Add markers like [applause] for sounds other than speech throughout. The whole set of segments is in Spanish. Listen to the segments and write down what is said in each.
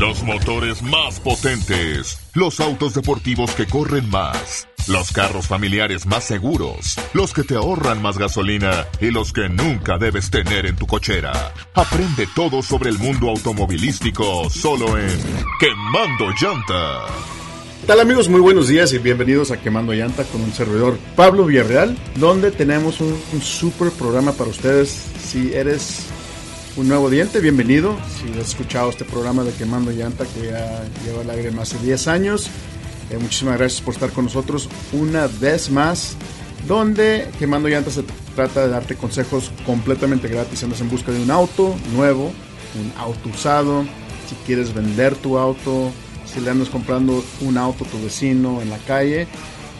Los motores más potentes, los autos deportivos que corren más, los carros familiares más seguros, los que te ahorran más gasolina y los que nunca debes tener en tu cochera. Aprende todo sobre el mundo automovilístico solo en Quemando Llanta. ¿Qué tal amigos? Muy buenos días y bienvenidos a Quemando Llanta con un servidor Pablo Villarreal, donde tenemos un, un super programa para ustedes. Si eres un nuevo diente, bienvenido. Si has escuchado este programa de Quemando Llanta que ya lleva al aire más de 10 años, eh, muchísimas gracias por estar con nosotros una vez más, donde Quemando Llanta se trata de darte consejos completamente gratis. Andas en busca de un auto nuevo, un auto usado, si quieres vender tu auto, si le andas comprando un auto a tu vecino en la calle.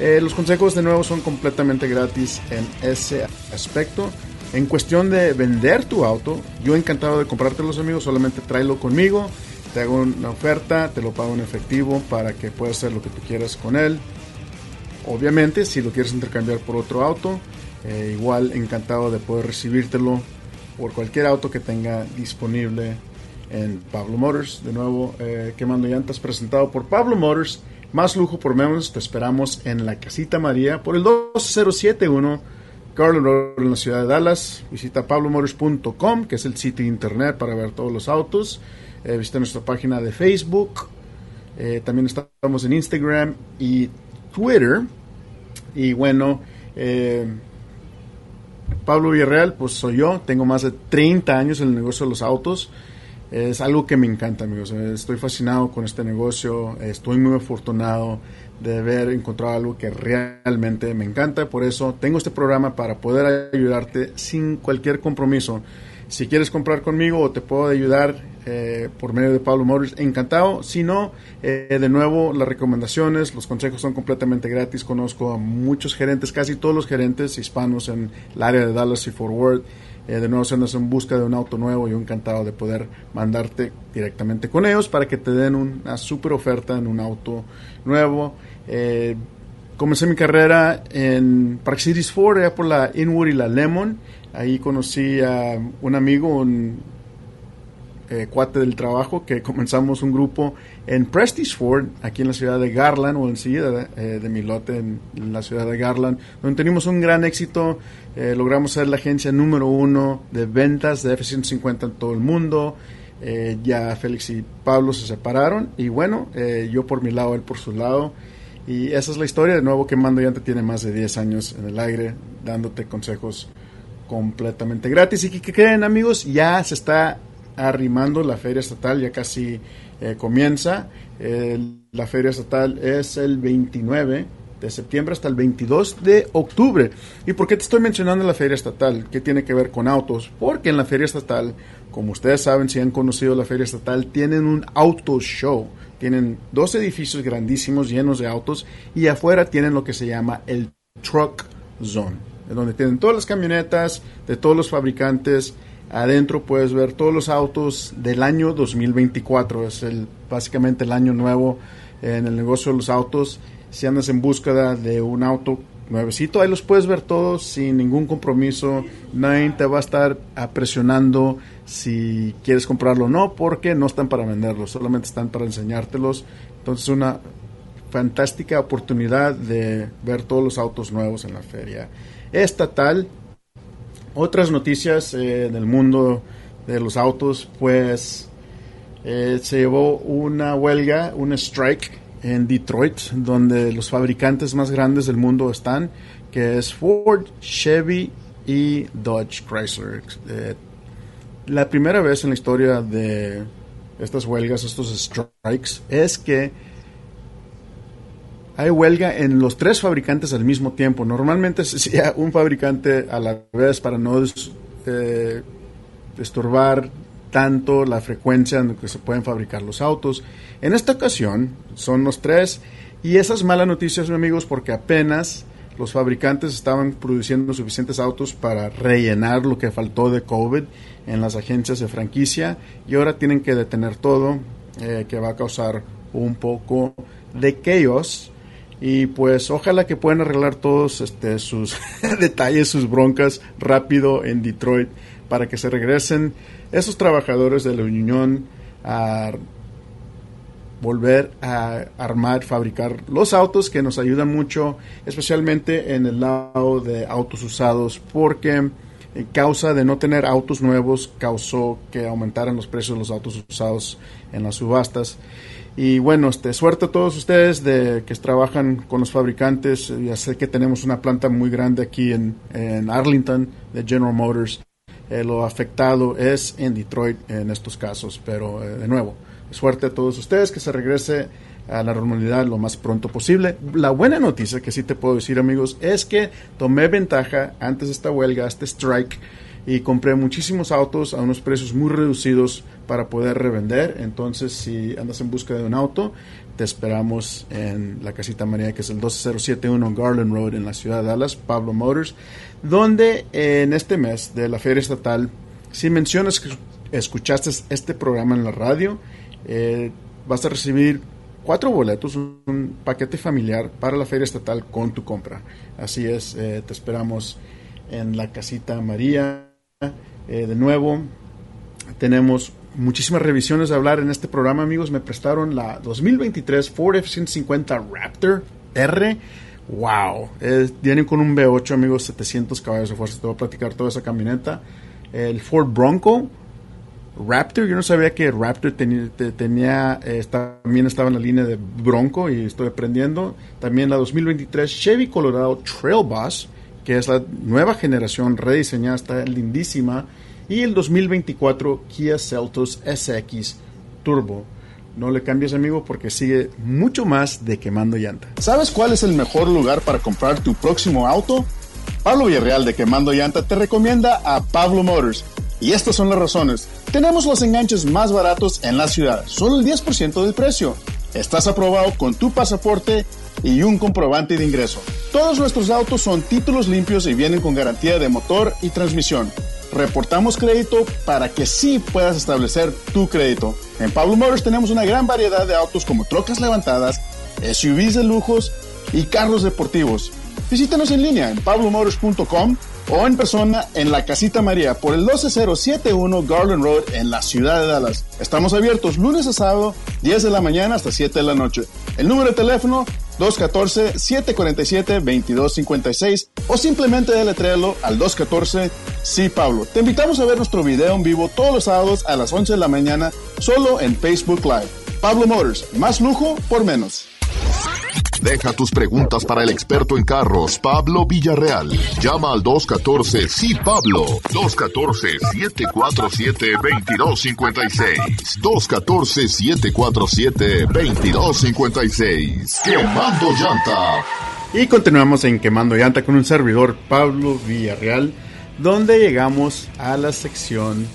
Eh, los consejos de nuevo son completamente gratis en ese aspecto. En cuestión de vender tu auto, yo encantado de comprarte los amigos, solamente tráelo conmigo, te hago una oferta, te lo pago en efectivo para que puedas hacer lo que tú quieras con él. Obviamente, si lo quieres intercambiar por otro auto, eh, igual encantado de poder recibírtelo por cualquier auto que tenga disponible en Pablo Motors. De nuevo, eh, quemando llantas presentado por Pablo Motors. Más lujo por menos, te esperamos en la Casita María por el 2071 En la ciudad de Dallas. Visita pablomotors.com, que es el sitio internet para ver todos los autos. Eh, visita nuestra página de Facebook. Eh, también estamos en Instagram y Twitter. Y bueno, eh, Pablo Villarreal, pues soy yo. Tengo más de 30 años en el negocio de los autos. Es algo que me encanta, amigos. Estoy fascinado con este negocio. Estoy muy afortunado de haber encontrado algo que realmente me encanta. Por eso tengo este programa para poder ayudarte sin cualquier compromiso. Si quieres comprar conmigo o te puedo ayudar eh, por medio de Pablo Motors, encantado. Si no, eh, de nuevo, las recomendaciones, los consejos son completamente gratis. Conozco a muchos gerentes, casi todos los gerentes hispanos en el área de Dallas y Fort Worth. Eh, de nuevo, si andas en busca de un auto nuevo, yo encantado de poder mandarte directamente con ellos para que te den una super oferta en un auto nuevo. Eh, comencé mi carrera en Park Cities Ford, allá por la Inwood y la Lemon. Ahí conocí a un amigo, un eh, cuate del trabajo, que comenzamos un grupo en Prestige aquí en la ciudad de Garland, o enseguida eh, de mi lote en, la ciudad de Garland, donde tenemos un gran éxito. Eh, logramos ser la agencia número uno de ventas de F-150 en todo el mundo. ya Félix y Pablo se separaron y bueno, yo por mi lado, él por su lado. Y esa es la historia. De nuevo, que Mando te tiene más de 10 años en el aire, dándote consejos completamente gratis. Y que, creen, amigos, ya se está arrimando la feria estatal, ya casi eh, comienza. la feria estatal es el 29 de septiembre hasta el 22 de octubre. ¿Y por qué te estoy mencionando la feria estatal? ¿Qué tiene que ver con autos? Porque en la feria estatal, como ustedes saben, si han conocido la feria estatal, tienen un auto show tienen dos edificios grandísimos llenos de autos y afuera tienen lo que se llama el Truck Zone, donde tienen todas las camionetas de todos los fabricantes. Adentro puedes ver todos los autos del año 2024, es el, básicamente el año nuevo en el negocio de los autos. Si andas en búsqueda de un auto nuevecito, ahí los puedes ver todos sin ningún compromiso. Nadie te va a estar presionando si quieres comprarlo o no, porque no están para venderlos, solamente están para enseñártelos. Entonces, una fantástica oportunidad de ver todos los autos nuevos en la feria estatal. Otras noticias eh, del mundo de los autos, pues eh, se llevó una huelga, un strike en Detroit, donde los fabricantes más grandes del mundo están, que es Ford, Chevy y Dodge Chrysler. Eh, la primera vez en la historia de estas huelgas, estos strikes, es que hay huelga en los tres fabricantes al mismo tiempo. Normalmente se [laughs] hacía un fabricante a la vez para no eh, estorbar tanto la frecuencia en que se pueden fabricar los autos. En esta ocasión son los tres y esas malas noticias, amigos, porque apenas los fabricantes estaban produciendo suficientes autos para rellenar lo que faltó de COVID en las agencias de franquicia y ahora tienen que detener todo, eh, que va a causar un poco de chaos. Y pues ojalá que puedan arreglar todos este, sus [laughs] detalles, sus broncas rápido en Detroit para que se regresen esos trabajadores de la Unión a volver a armar, fabricar los autos que nos ayudan mucho, especialmente en el lado de autos usados, porque en causa de no tener autos nuevos causó que aumentaran los precios de los autos usados en las subastas. Y bueno, este, suerte a todos ustedes de que trabajan con los fabricantes. Ya sé que tenemos una planta muy grande aquí en, en Arlington de General Motors. Eh, lo afectado es en Detroit en estos casos, pero eh, de nuevo, suerte a todos ustedes, que se regrese a la normalidad lo más pronto posible. La buena noticia que sí te puedo decir amigos es que tomé ventaja antes de esta huelga, este strike, y compré muchísimos autos a unos precios muy reducidos para poder revender. Entonces, si andas en busca de un auto, te esperamos en la casita María, que es el 12071 Garland Road en la ciudad de Dallas, Pablo Motors, donde en este mes de la feria estatal, si mencionas que escuchaste este programa en la radio, eh, vas a recibir cuatro boletos, un paquete familiar para la feria estatal con tu compra. Así es, eh, te esperamos en la casita María. Eh, de nuevo, tenemos muchísimas revisiones de hablar en este programa, amigos. Me prestaron la 2023 Ford F-150 Raptor R. Wow, vienen con un V8, amigos, 700 caballos de fuerza. Te voy a platicar toda esa camioneta. El Ford Bronco Raptor, yo no sabía que Raptor tenía, eh, también estaba en la línea de Bronco y estoy aprendiendo. También la 2023 Chevy Colorado Trail Boss, que es la nueva generación rediseñada, está lindísima. Y el 2024 Kia Seltos SX Turbo. No le cambies, amigo, porque sigue mucho más de quemando llanta. ¿Sabes cuál es el mejor lugar para comprar tu próximo auto? Pablo Villarreal de Quemando Llanta te recomienda a Pablo Motors y estas son las razones. Tenemos los enganches más baratos en la ciudad, solo el 10% del precio. Estás aprobado con tu pasaporte y un comprobante de ingreso. Todos nuestros autos son títulos limpios y vienen con garantía de motor y transmisión. Reportamos crédito para que sí puedas establecer tu crédito. En Pablo Motors tenemos una gran variedad de autos como trocas levantadas, SUVs de lujos y carros deportivos. Visítanos en línea en pablomotors.com o en persona en la Casita María por el 12071 Garland Road en la ciudad de Dallas. Estamos abiertos lunes a sábado, 10 de la mañana hasta 7 de la noche. El número de teléfono 214-747-2256 o simplemente deletréalo al 214 Sí Pablo. Te invitamos a ver nuestro video en vivo todos los sábados a las 11 de la mañana solo en Facebook Live. Pablo Motors, más lujo por menos. Deja tus preguntas para el experto en carros, Pablo Villarreal. Llama al 214 sí Pablo. 214-747-2256. 214-747-2256. Quemando llanta. Y continuamos en Quemando llanta con un servidor, Pablo Villarreal, donde llegamos a la sección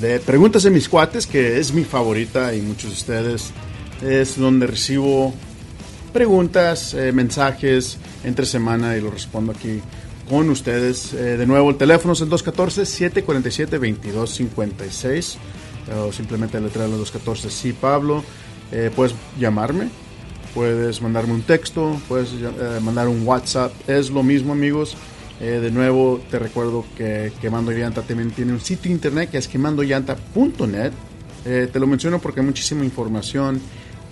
de preguntas de mis cuates, que es mi favorita y muchos de ustedes es donde recibo preguntas, eh, mensajes entre semana y lo respondo aquí con ustedes. Eh, de nuevo, el teléfono es el 214-747-2256 o simplemente le traigo el 214 sí Pablo. Eh, puedes llamarme, puedes mandarme un texto, puedes mandar un WhatsApp. Es lo mismo, amigos. de nuevo, te recuerdo que Quemando Llanta también tiene un sitio internet que es quemandollanta.net. te lo menciono porque hay muchísima información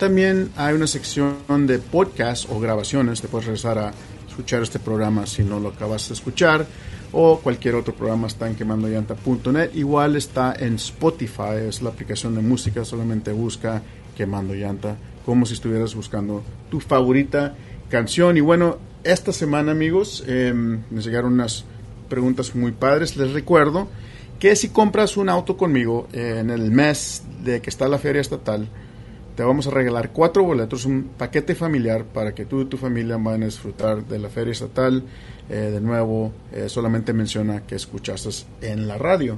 también hay una sección de podcast o grabaciones. Te puedes regresar a escuchar este programa si no lo acabas de escuchar. O cualquier otro programa está en quemandollanta.net. Igual está en Spotify, es la aplicación de música. Solamente busca Quemando Llanta, como si estuvieras buscando tu favorita canción. Y bueno, esta semana, amigos, eh, me llegaron unas preguntas muy padres. Les recuerdo que si compras un auto conmigo en el mes de que está la feria estatal, te vamos a regalar cuatro boletos, un paquete familiar para que tú y tu familia vayan a disfrutar de la feria estatal. Eh, de nuevo, eh, solamente menciona que escuchaste en la radio.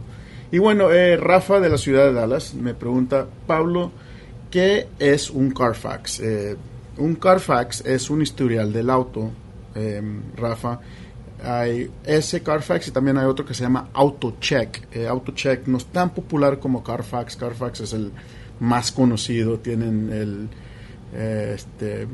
Y bueno, eh, Rafa de la ciudad de Dallas me pregunta, Pablo, ¿qué es un Carfax? un Carfax es un historial del auto, Rafa. Hay ese Carfax y también hay otro que se llama AutoCheck. AutoCheck no es tan popular como Carfax. Carfax es el más conocido, tienen el, eh, este,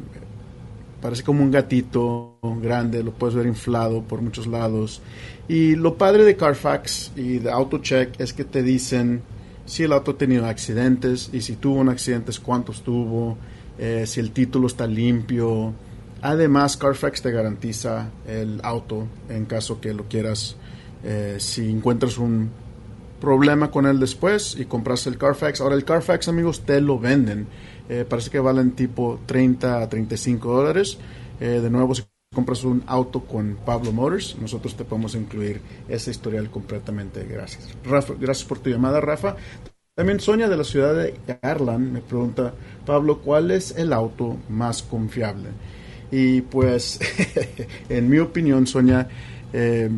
parece como un gatito grande, lo puedes ver inflado por muchos lados. Y lo padre de Carfax y de AutoCheck es que te dicen si el auto ha tenido accidentes y si tuvo un accidente, cuántos tuvo, eh, si el título está limpio. Además, Carfax te garantiza el auto en caso que lo quieras. Eh, si encuentras un problema con él después y compras el Carfax. Ahora el Carfax, amigos, te lo venden. Eh, parece que valen tipo 30 a 35 dólares. de nuevo, si compras un auto con Pablo Motors, nosotros te podemos incluir ese historial completamente. Gracias. Rafa, gracias por tu llamada, Rafa. También Sonia de la ciudad de Garland me pregunta, Pablo, ¿cuál es el auto más confiable? Y pues, [laughs] en mi opinión, Sonia, eh,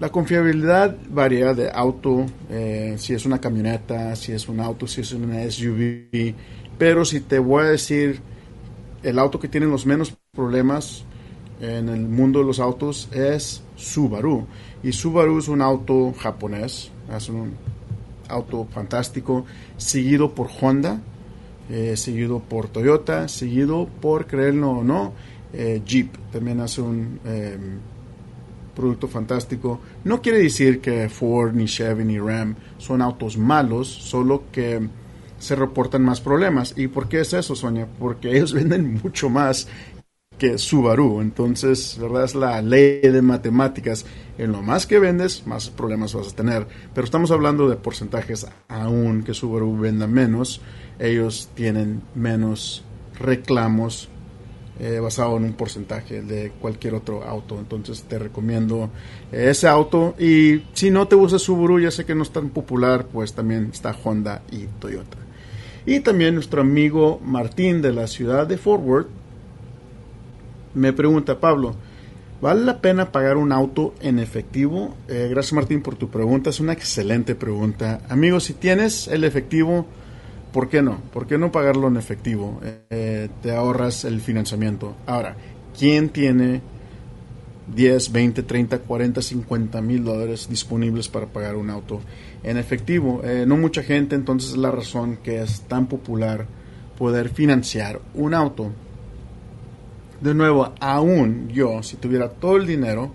la confiabilidad varía de auto, eh, si es una camioneta, si es un auto, si es una SUV, pero si te voy a decir el auto que tiene los menos problemas en el mundo de los autos es Subaru. Y Subaru es un auto japonés, es un auto fantástico, seguido por Honda, eh, seguido por Toyota, seguido por, creerlo o no, eh, Jeep. También hace un producto fantástico. No quiere decir que Ford, ni Chevy, ni Ram son autos malos, solo que se reportan más problemas. ¿Y por qué es eso, Sonia? Porque [laughs] ellos venden mucho más que Subaru. Entonces, ¿verdad? Es la ley de matemáticas. En lo más que vendes, más problemas vas a tener. Pero estamos hablando de porcentajes, aún que Subaru venda menos, ellos tienen menos reclamos eh, basado en un porcentaje de cualquier otro auto. Entonces te recomiendo ese auto. Y si no te gusta Subaru, ya sé que no es tan popular, pues también está Honda y Toyota. Y también nuestro amigo Martín de la ciudad de Fort Worth me pregunta Pablo, ¿vale la pena pagar un auto en efectivo? Eh, gracias Martín por tu pregunta, es una excelente pregunta. Amigos, si tienes el efectivo, ¿por qué no? ¿Por qué no pagarlo en efectivo? Eh, te ahorras el financiamiento. Ahora, ¿quién tiene 10, 20, 30, 40, 50 mil dólares disponibles para pagar un auto en efectivo? Eh, no mucha gente, entonces es la razón que es tan popular poder financiar un auto de nuevo, aún yo, si tuviera todo el dinero,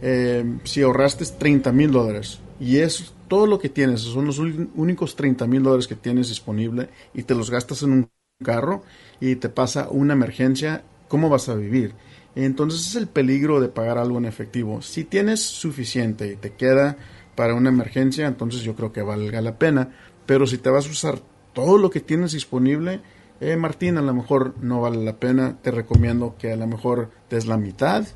eh, si ahorraste 30 mil dólares y es todo lo que tienes, son los únicos 30 mil dólares que tienes disponible y te los gastas en un carro y te pasa una emergencia, ¿cómo vas a vivir? Entonces es el peligro de pagar algo en efectivo. Si tienes suficiente y te queda para una emergencia, entonces yo creo que valga la pena. Pero si te vas a usar todo lo que tienes disponible, eh, Martín, a lo mejor no vale la pena, te recomiendo que a lo mejor des la mitad,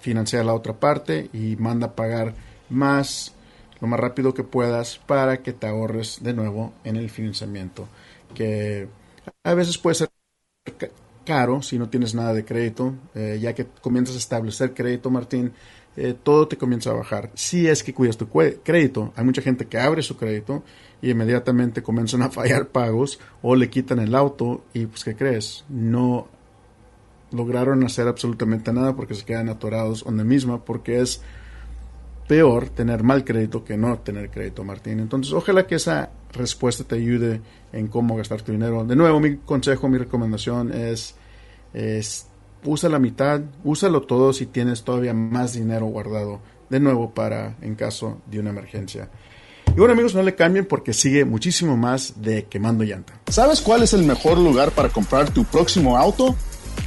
financia la otra parte y manda a pagar más lo más rápido que puedas para que te ahorres de nuevo en el financiamiento, que a veces puede ser caro si no tienes nada de crédito, eh, ya que comienzas a establecer crédito, Martín, eh, todo te comienza a bajar. Si es que cuidas tu crédito, hay mucha gente que abre su crédito y inmediatamente comienzan a [laughs] fallar pagos o le quitan el auto y pues ¿qué crees? No lograron hacer absolutamente nada porque se quedan atorados donde misma porque es peor tener mal crédito que no tener crédito, Martín. Entonces, ojalá que esa respuesta te ayude en cómo gastar tu dinero. De nuevo, mi consejo, mi recomendación es, usa la mitad, úsalo todo si tienes todavía más dinero guardado, de nuevo para en caso de una emergencia. Y bueno amigos, no le cambien porque sigue muchísimo más de Quemando Llanta. ¿Sabes cuál es el mejor lugar para comprar tu próximo auto?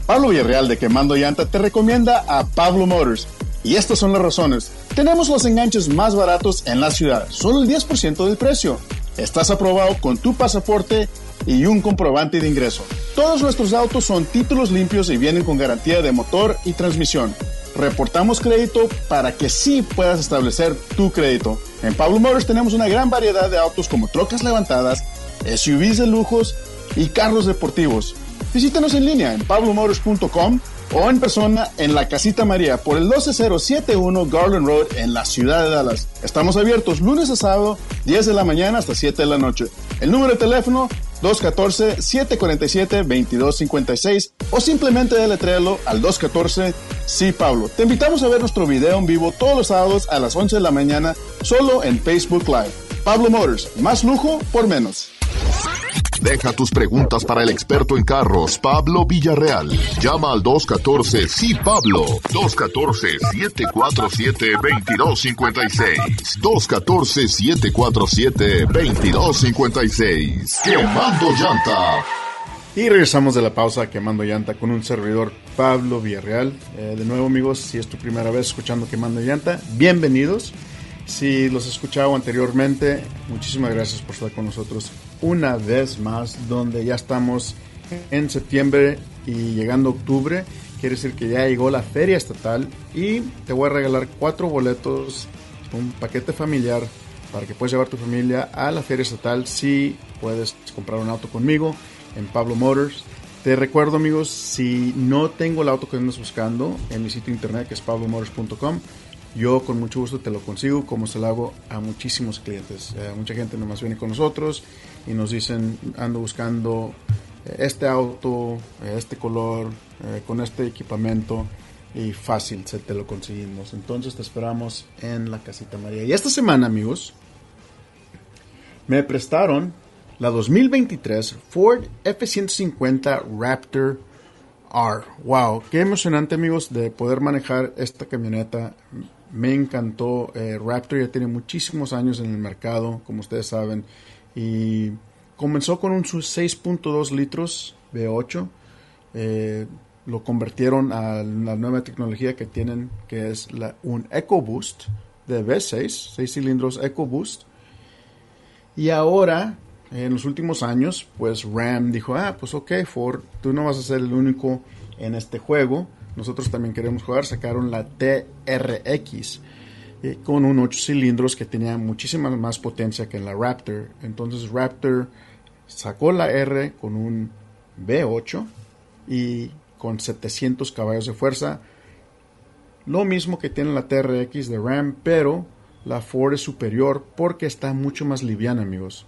Pablo Villarreal de Quemando Llanta te recomienda a Pablo Motors. Y estas son las razones. Tenemos los enganches más baratos en la ciudad, solo el 10% del precio. Estás aprobado con tu pasaporte y un comprobante de ingreso. Todos nuestros autos son títulos limpios y vienen con garantía de motor y transmisión. Reportamos crédito para que sí puedas establecer tu crédito. En Pablo Motors tenemos una gran variedad de autos como trocas levantadas, SUVs de lujos y carros deportivos. Visítanos en línea en pablomotors.com o en persona en la Casita María por el 12071 Garland Road en la ciudad de Dallas. Estamos abiertos lunes a sábado, 10 de la mañana hasta 7 de la noche. El número de teléfono 214-747-2256 o simplemente deletréalo al 214 Sí Pablo. Te invitamos a ver nuestro video en vivo todos los sábados a las 11 de la mañana solo en Facebook Live. Pablo Motors, más lujo por menos. Deja tus preguntas para el experto en carros, Pablo Villarreal. Llama al 214 sí Pablo. 214 747 2256. 214 747 2256. Quemando llanta. Y regresamos de la pausa Quemando Llanta con un servidor Pablo Villarreal. Eh, de nuevo amigos, si es tu primera vez escuchando Quemando Llanta, bienvenidos. Si los he escuchado anteriormente, muchísimas gracias por estar con nosotros una vez más, donde ya estamos en septiembre y llegando octubre. Quiere decir que ya llegó la feria estatal y te voy a regalar cuatro boletos, un paquete familiar para que puedas llevar tu familia a la feria estatal si puedes comprar un auto conmigo en Pablo Motors. Te recuerdo amigos, si no tengo el auto que andas buscando en mi sitio internet que es pablomotors.com, yo con mucho gusto te lo consigo como se lo hago a muchísimos clientes. Eh, mucha gente nomás viene con nosotros y nos dicen ando buscando eh, este auto, eh, este color, con este equipamiento y fácil se te lo conseguimos. Entonces te esperamos en la casita María. Y esta semana amigos me prestaron la 2023 Ford F-150 Raptor R. Wow, qué emocionante amigos de poder manejar esta camioneta. Me encantó. Eh, Raptor ya tiene muchísimos años en el mercado, como ustedes saben. Y comenzó con un 6.2 litros V8. Eh, lo convirtieron a la nueva tecnología que tienen, que es un EcoBoost de V6, 6 cilindros EcoBoost. Y ahora en los últimos años, pues Ram dijo, ah, pues ok, Ford, tú no vas a ser el único en este juego, nosotros también queremos jugar, sacaron la TRX eh, con un 8 cilindros que tenía muchísima más potencia que en la Raptor. Entonces Raptor sacó la R con un V8 y con 700 caballos de fuerza. Lo mismo que tiene la TRX de Ram, pero la Ford es superior porque está mucho más liviana, amigos.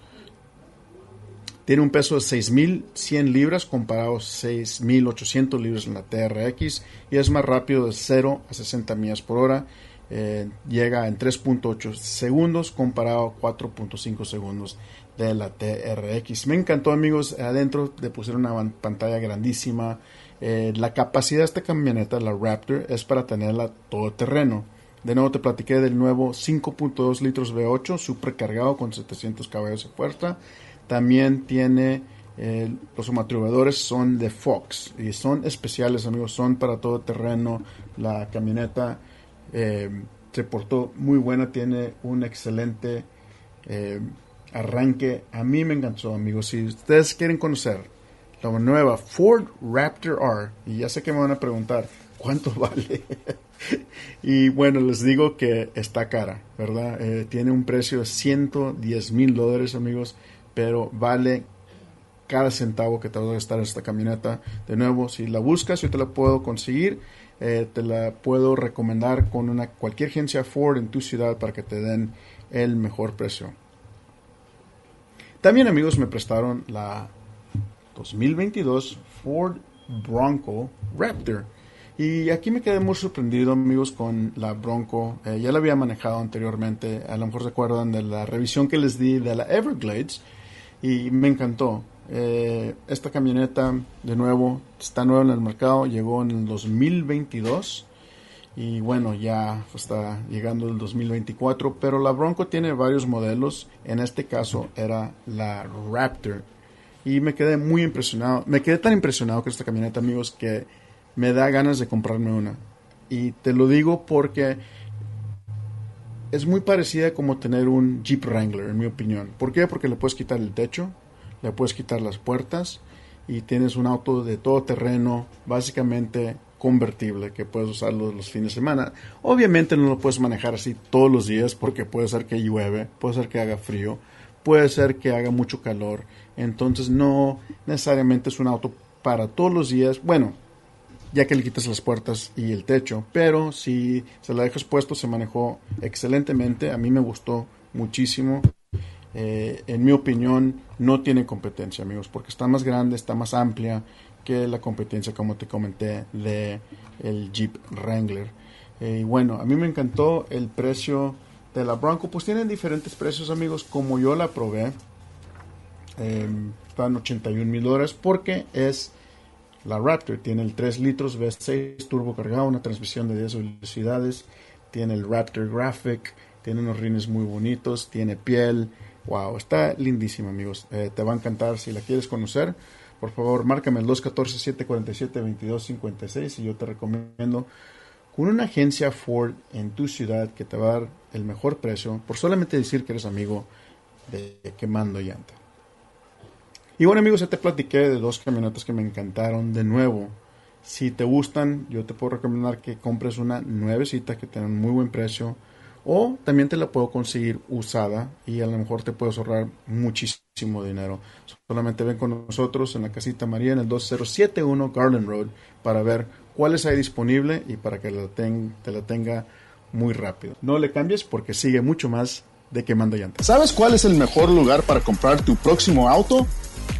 Tiene un peso de 6.100 libras comparado a 6.800 libras en la TRX y es más rápido de 0 a 60 millas por hora. Eh, llega en 3.8 segundos comparado a 4.5 segundos de la TRX. Me encantó amigos, adentro le pusieron una pantalla grandísima. Eh, la capacidad de esta camioneta, la Raptor, es para tenerla todo terreno. De nuevo te platiqué del nuevo 5.2 litros V8 supercargado con 700 caballos de fuerza también tiene eh, los amortiguadores son de Fox y son especiales amigos, son para todo terreno. La camioneta eh, se portó muy buena, tiene un excelente eh, arranque. A mí me encantó amigos. Si ustedes quieren conocer la nueva Ford Raptor R, y ya sé que me van a preguntar cuánto [laughs] vale. y bueno, les digo que está cara, ¿verdad? tiene un precio de 110 mil dólares amigos pero vale cada centavo que te va a gastar esta camioneta. De nuevo, si la buscas, yo te la puedo conseguir. Eh, te la puedo recomendar con una cualquier agencia Ford en tu ciudad para que te den el mejor precio. También amigos me prestaron la 2022 Ford Bronco Raptor. Y aquí me quedé muy sorprendido amigos con la Bronco. Eh, ya la había manejado anteriormente. A lo mejor recuerdan de la revisión que les di de la Everglades y me encantó. Eh, esta camioneta, de nuevo, está nueva en el mercado, llegó en el 2022 y bueno, ya está llegando el 2024, pero la Bronco tiene varios modelos, en este caso era la Raptor. Y me quedé muy impresionado, me quedé tan impresionado con esta camioneta amigos que me da ganas de comprarme una. Y te lo digo porque es muy parecida como tener un Jeep Wrangler, en mi opinión. ¿Por qué? Porque le puedes quitar el techo, le puedes quitar las puertas y tienes un auto de todo terreno, básicamente convertible, que puedes usarlo los fines de semana. Obviamente no lo puedes manejar así todos los días porque puede ser que llueve, puede ser que haga frío, puede ser que haga mucho calor. Entonces no necesariamente es un auto para todos los días. Bueno, ya que le quitas las puertas y el techo. Pero si se la dejas puesto, se manejó excelentemente. A mí me gustó muchísimo. Eh, en mi opinión, no tiene competencia, amigos, porque está más grande, está más amplia que la competencia, como te comenté, de el Jeep Wrangler. Eh, y bueno, a mí me encantó el precio de la Bronco. Pues tienen diferentes precios, amigos, como yo la probé. eh, están 81 mil dólares porque es la Raptor. Tiene el 3 litros V6 turbo cargado, una transmisión de 10 velocidades. Tiene el Raptor Graphic, tiene unos rines muy bonitos, tiene piel. Wow, está lindísima, amigos. Eh, te va a encantar si la quieres conocer. Por favor, márcame el 214-747-2256 y yo te recomiendo con una agencia Ford en tu ciudad que te va a dar el mejor precio por solamente decir que eres amigo de Quemando Llanta. Y bueno amigos, ya te platiqué de dos camionetas que me encantaron. De nuevo, si te gustan, yo te puedo recomendar que compres una nuevecita que tenga un muy buen precio. O también te la puedo conseguir usada y a lo mejor te puedes ahorrar muchísimo dinero. Solamente ven con nosotros en la casita María en el 2071 Garland Road para ver cuáles hay disponible y para que te la tenga muy rápido. No le cambies porque sigue mucho más de Quemando. ¿Sabes cuál es el mejor lugar para comprar tu próximo auto?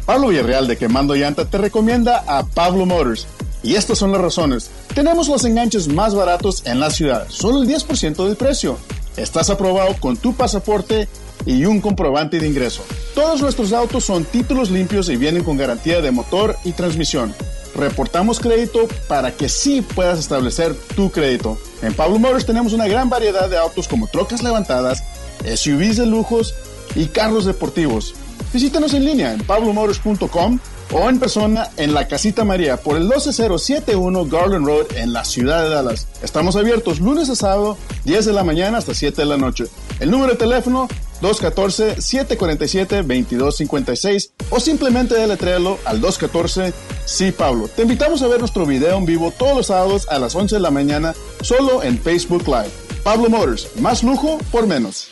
Pablo Villarreal de Quemando Llanta te recomienda a Pablo Motors. Y estas son las razones. Tenemos los enganches más baratos en la ciudad, solo el 10% del precio. Estás aprobado con tu pasaporte y un comprobante de ingreso. Todos nuestros autos son títulos limpios y vienen con garantía de motor y transmisión. Reportamos crédito para que sí puedas establecer tu crédito. En Pablo Motors tenemos una gran variedad de autos como trocas levantadas, SUVs de lujos y carros deportivos. Visítanos en línea en pablomotors.com o en persona en la Casita María por el 12071 Garland Road en la ciudad de Dallas. Estamos abiertos lunes a sábado, 10 de la mañana hasta 7 de la noche. El número de teléfono 214-747-2256 o simplemente deletréalo al 214 Sí Pablo. Te invitamos a ver nuestro video en vivo todos los sábados a las 11 de la mañana solo en Facebook Live. Pablo Motors, más lujo por menos.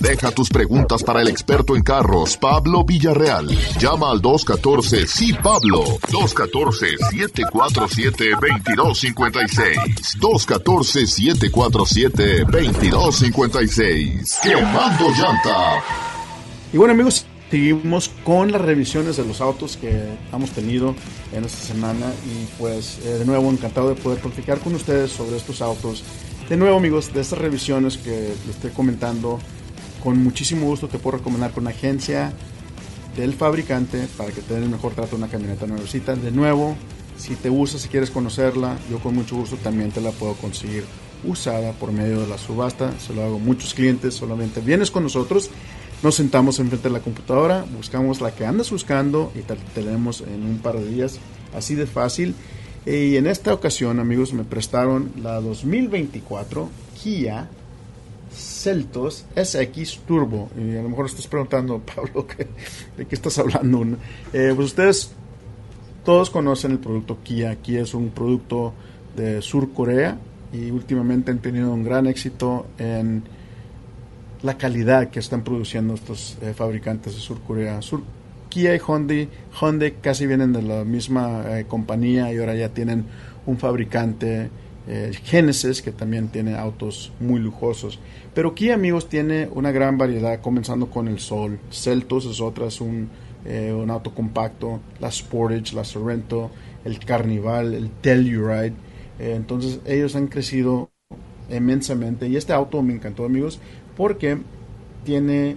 Deja tus preguntas para el experto en carros, Pablo Villarreal. Llama al 214 sí Pablo. 214-747-2256. 214-747-2256. Quemando llanta. Y bueno amigos, seguimos con las revisiones de los autos que hemos tenido en esta semana y pues eh, de nuevo encantado de poder platicar con ustedes sobre estos autos. De nuevo amigos, de estas revisiones que les estoy comentando, con muchísimo gusto te puedo recomendar con una agencia del fabricante para que te den el mejor trato una camioneta nuevecita. De nuevo, si te gusta, si quieres conocerla, yo con mucho gusto también te la puedo conseguir usada por medio de la subasta. Se lo hago a muchos clientes, solamente vienes con nosotros, nos sentamos enfrente de la computadora, buscamos la que andas buscando y te tenemos en un par de días, así de fácil. Y en esta ocasión, amigos, me prestaron la 2024 Kia Celtos SX Turbo. Y a lo mejor estás preguntando, [laughs] Pablo, ¿de qué estás hablando? Eh, pues ustedes todos conocen el producto Kia. Kia es un producto de Sur Corea y últimamente han tenido un gran éxito en la calidad que están produciendo estos eh, fabricantes de Sur Corea. Sur, Kia y Hyundai, Hyundai casi vienen de la misma eh, compañía y ahora ya tienen un fabricante eh, Genesis, que también tiene autos muy lujosos. Pero Kia, amigos, tiene una gran variedad, comenzando con el Sol. Celtos es otra, es un, eh, un auto compacto. La Sportage, la Sorrento, el Carnival, el Telluride. Eh, entonces, ellos han crecido inmensamente. Y este auto me encantó, amigos, porque tiene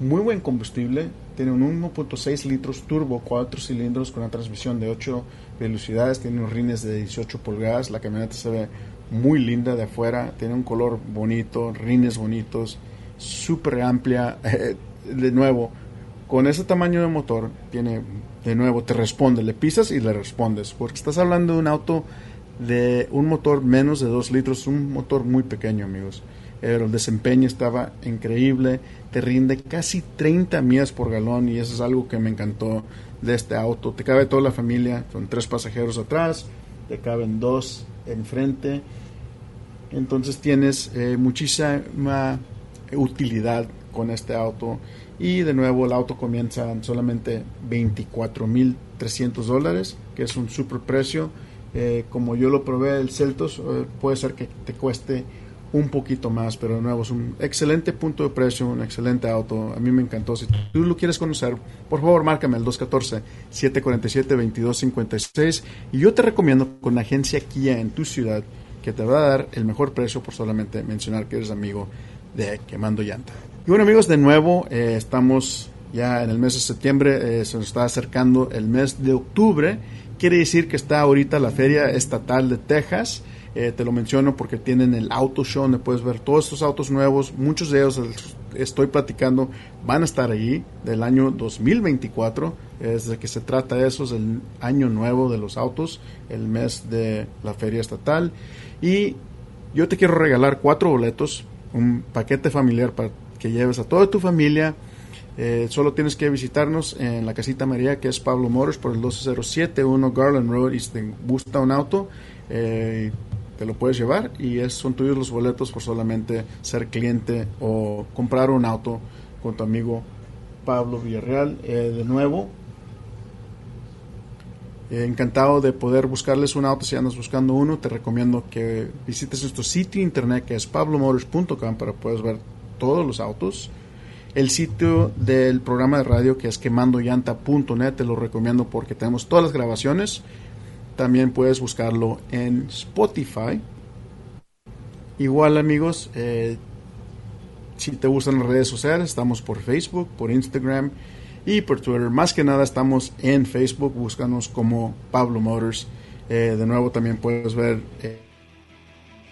muy buen combustible. Tiene un 1.6 litros turbo, 4 cilindros con una transmisión de 8 velocidades, tiene unos rines de 18 pulgadas, la camioneta se ve muy linda de afuera, tiene un color bonito, rines bonitos, súper amplia, de nuevo, con ese tamaño de motor, tiene, de nuevo, te responde, le pisas y le respondes, porque estás hablando de un auto de un motor menos de 2 litros, un motor muy pequeño, amigos. Pero el desempeño estaba increíble, te rinde casi 30 millas por galón y eso es algo que me encantó de este auto. Te cabe toda la familia, son tres pasajeros atrás, te caben dos enfrente. Entonces tienes eh, muchísima utilidad con este auto. Y de nuevo el auto comienza en solamente 24.300 dólares, que es un super precio. Eh, como yo lo probé el Celtos, eh, puede ser que te cueste un poquito más, pero de nuevo es un excelente punto de precio, un excelente auto. A mí me encantó. Si tú lo quieres conocer, por favor, márcame el 214-747-2256 y yo te recomiendo con la agencia Kia en tu ciudad que te va a dar el mejor precio por solamente mencionar que eres amigo de Quemando Llanta. Y bueno amigos, de nuevo eh, estamos Ya en el mes de septiembre eh, se nos está acercando el mes de octubre. Quiere decir que está ahorita la Feria Estatal de Texas. Eh, te lo menciono porque tienen el Auto Show donde puedes ver todos estos autos nuevos. Muchos de ellos estoy platicando van a estar allí del año 2024. Es de que se trata eso, es el año nuevo de los autos, el mes de la Feria Estatal. Y yo te quiero regalar cuatro boletos, un paquete familiar para que lleves a toda tu familia eh, solo tienes que visitarnos en la casita María, que es Pablo Motors, por el 12071 Garland Road. Y si te gusta un auto, eh, te lo puedes llevar y es, son tuyos los boletos por solamente ser cliente o comprar un auto con tu amigo Pablo Villarreal. Eh, de nuevo, encantado de poder buscarles un auto si andas buscando uno. Te recomiendo que visites nuestro sitio internet que es pablomotors.com para poder ver todos los autos el sitio del programa de radio que es quemandoyanta.net, te lo recomiendo porque tenemos todas las grabaciones. También puedes buscarlo en Spotify. Igual amigos, eh, si te gustan las redes sociales, estamos por Facebook, por Instagram y por Twitter. Más que nada estamos en Facebook, búscanos como Pablo Motors. Eh, de nuevo también puedes ver eh,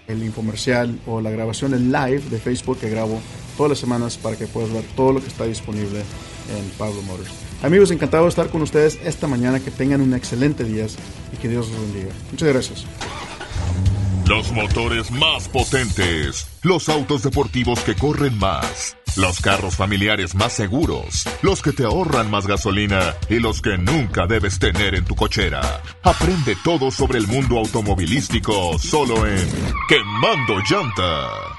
el infomercial o la grabación en live de Facebook que grabo todas las semanas para que puedas ver todo lo que está disponible en Pablo Motors. Amigos, encantado de estar con ustedes esta mañana. Que tengan un excelente día y que Dios los bendiga. Muchas gracias. Los motores más potentes, los autos deportivos que corren más, los carros familiares más seguros, los que te ahorran más gasolina y los que nunca debes tener en tu cochera. Aprende todo sobre el mundo automovilístico solo en Quemando Llanta.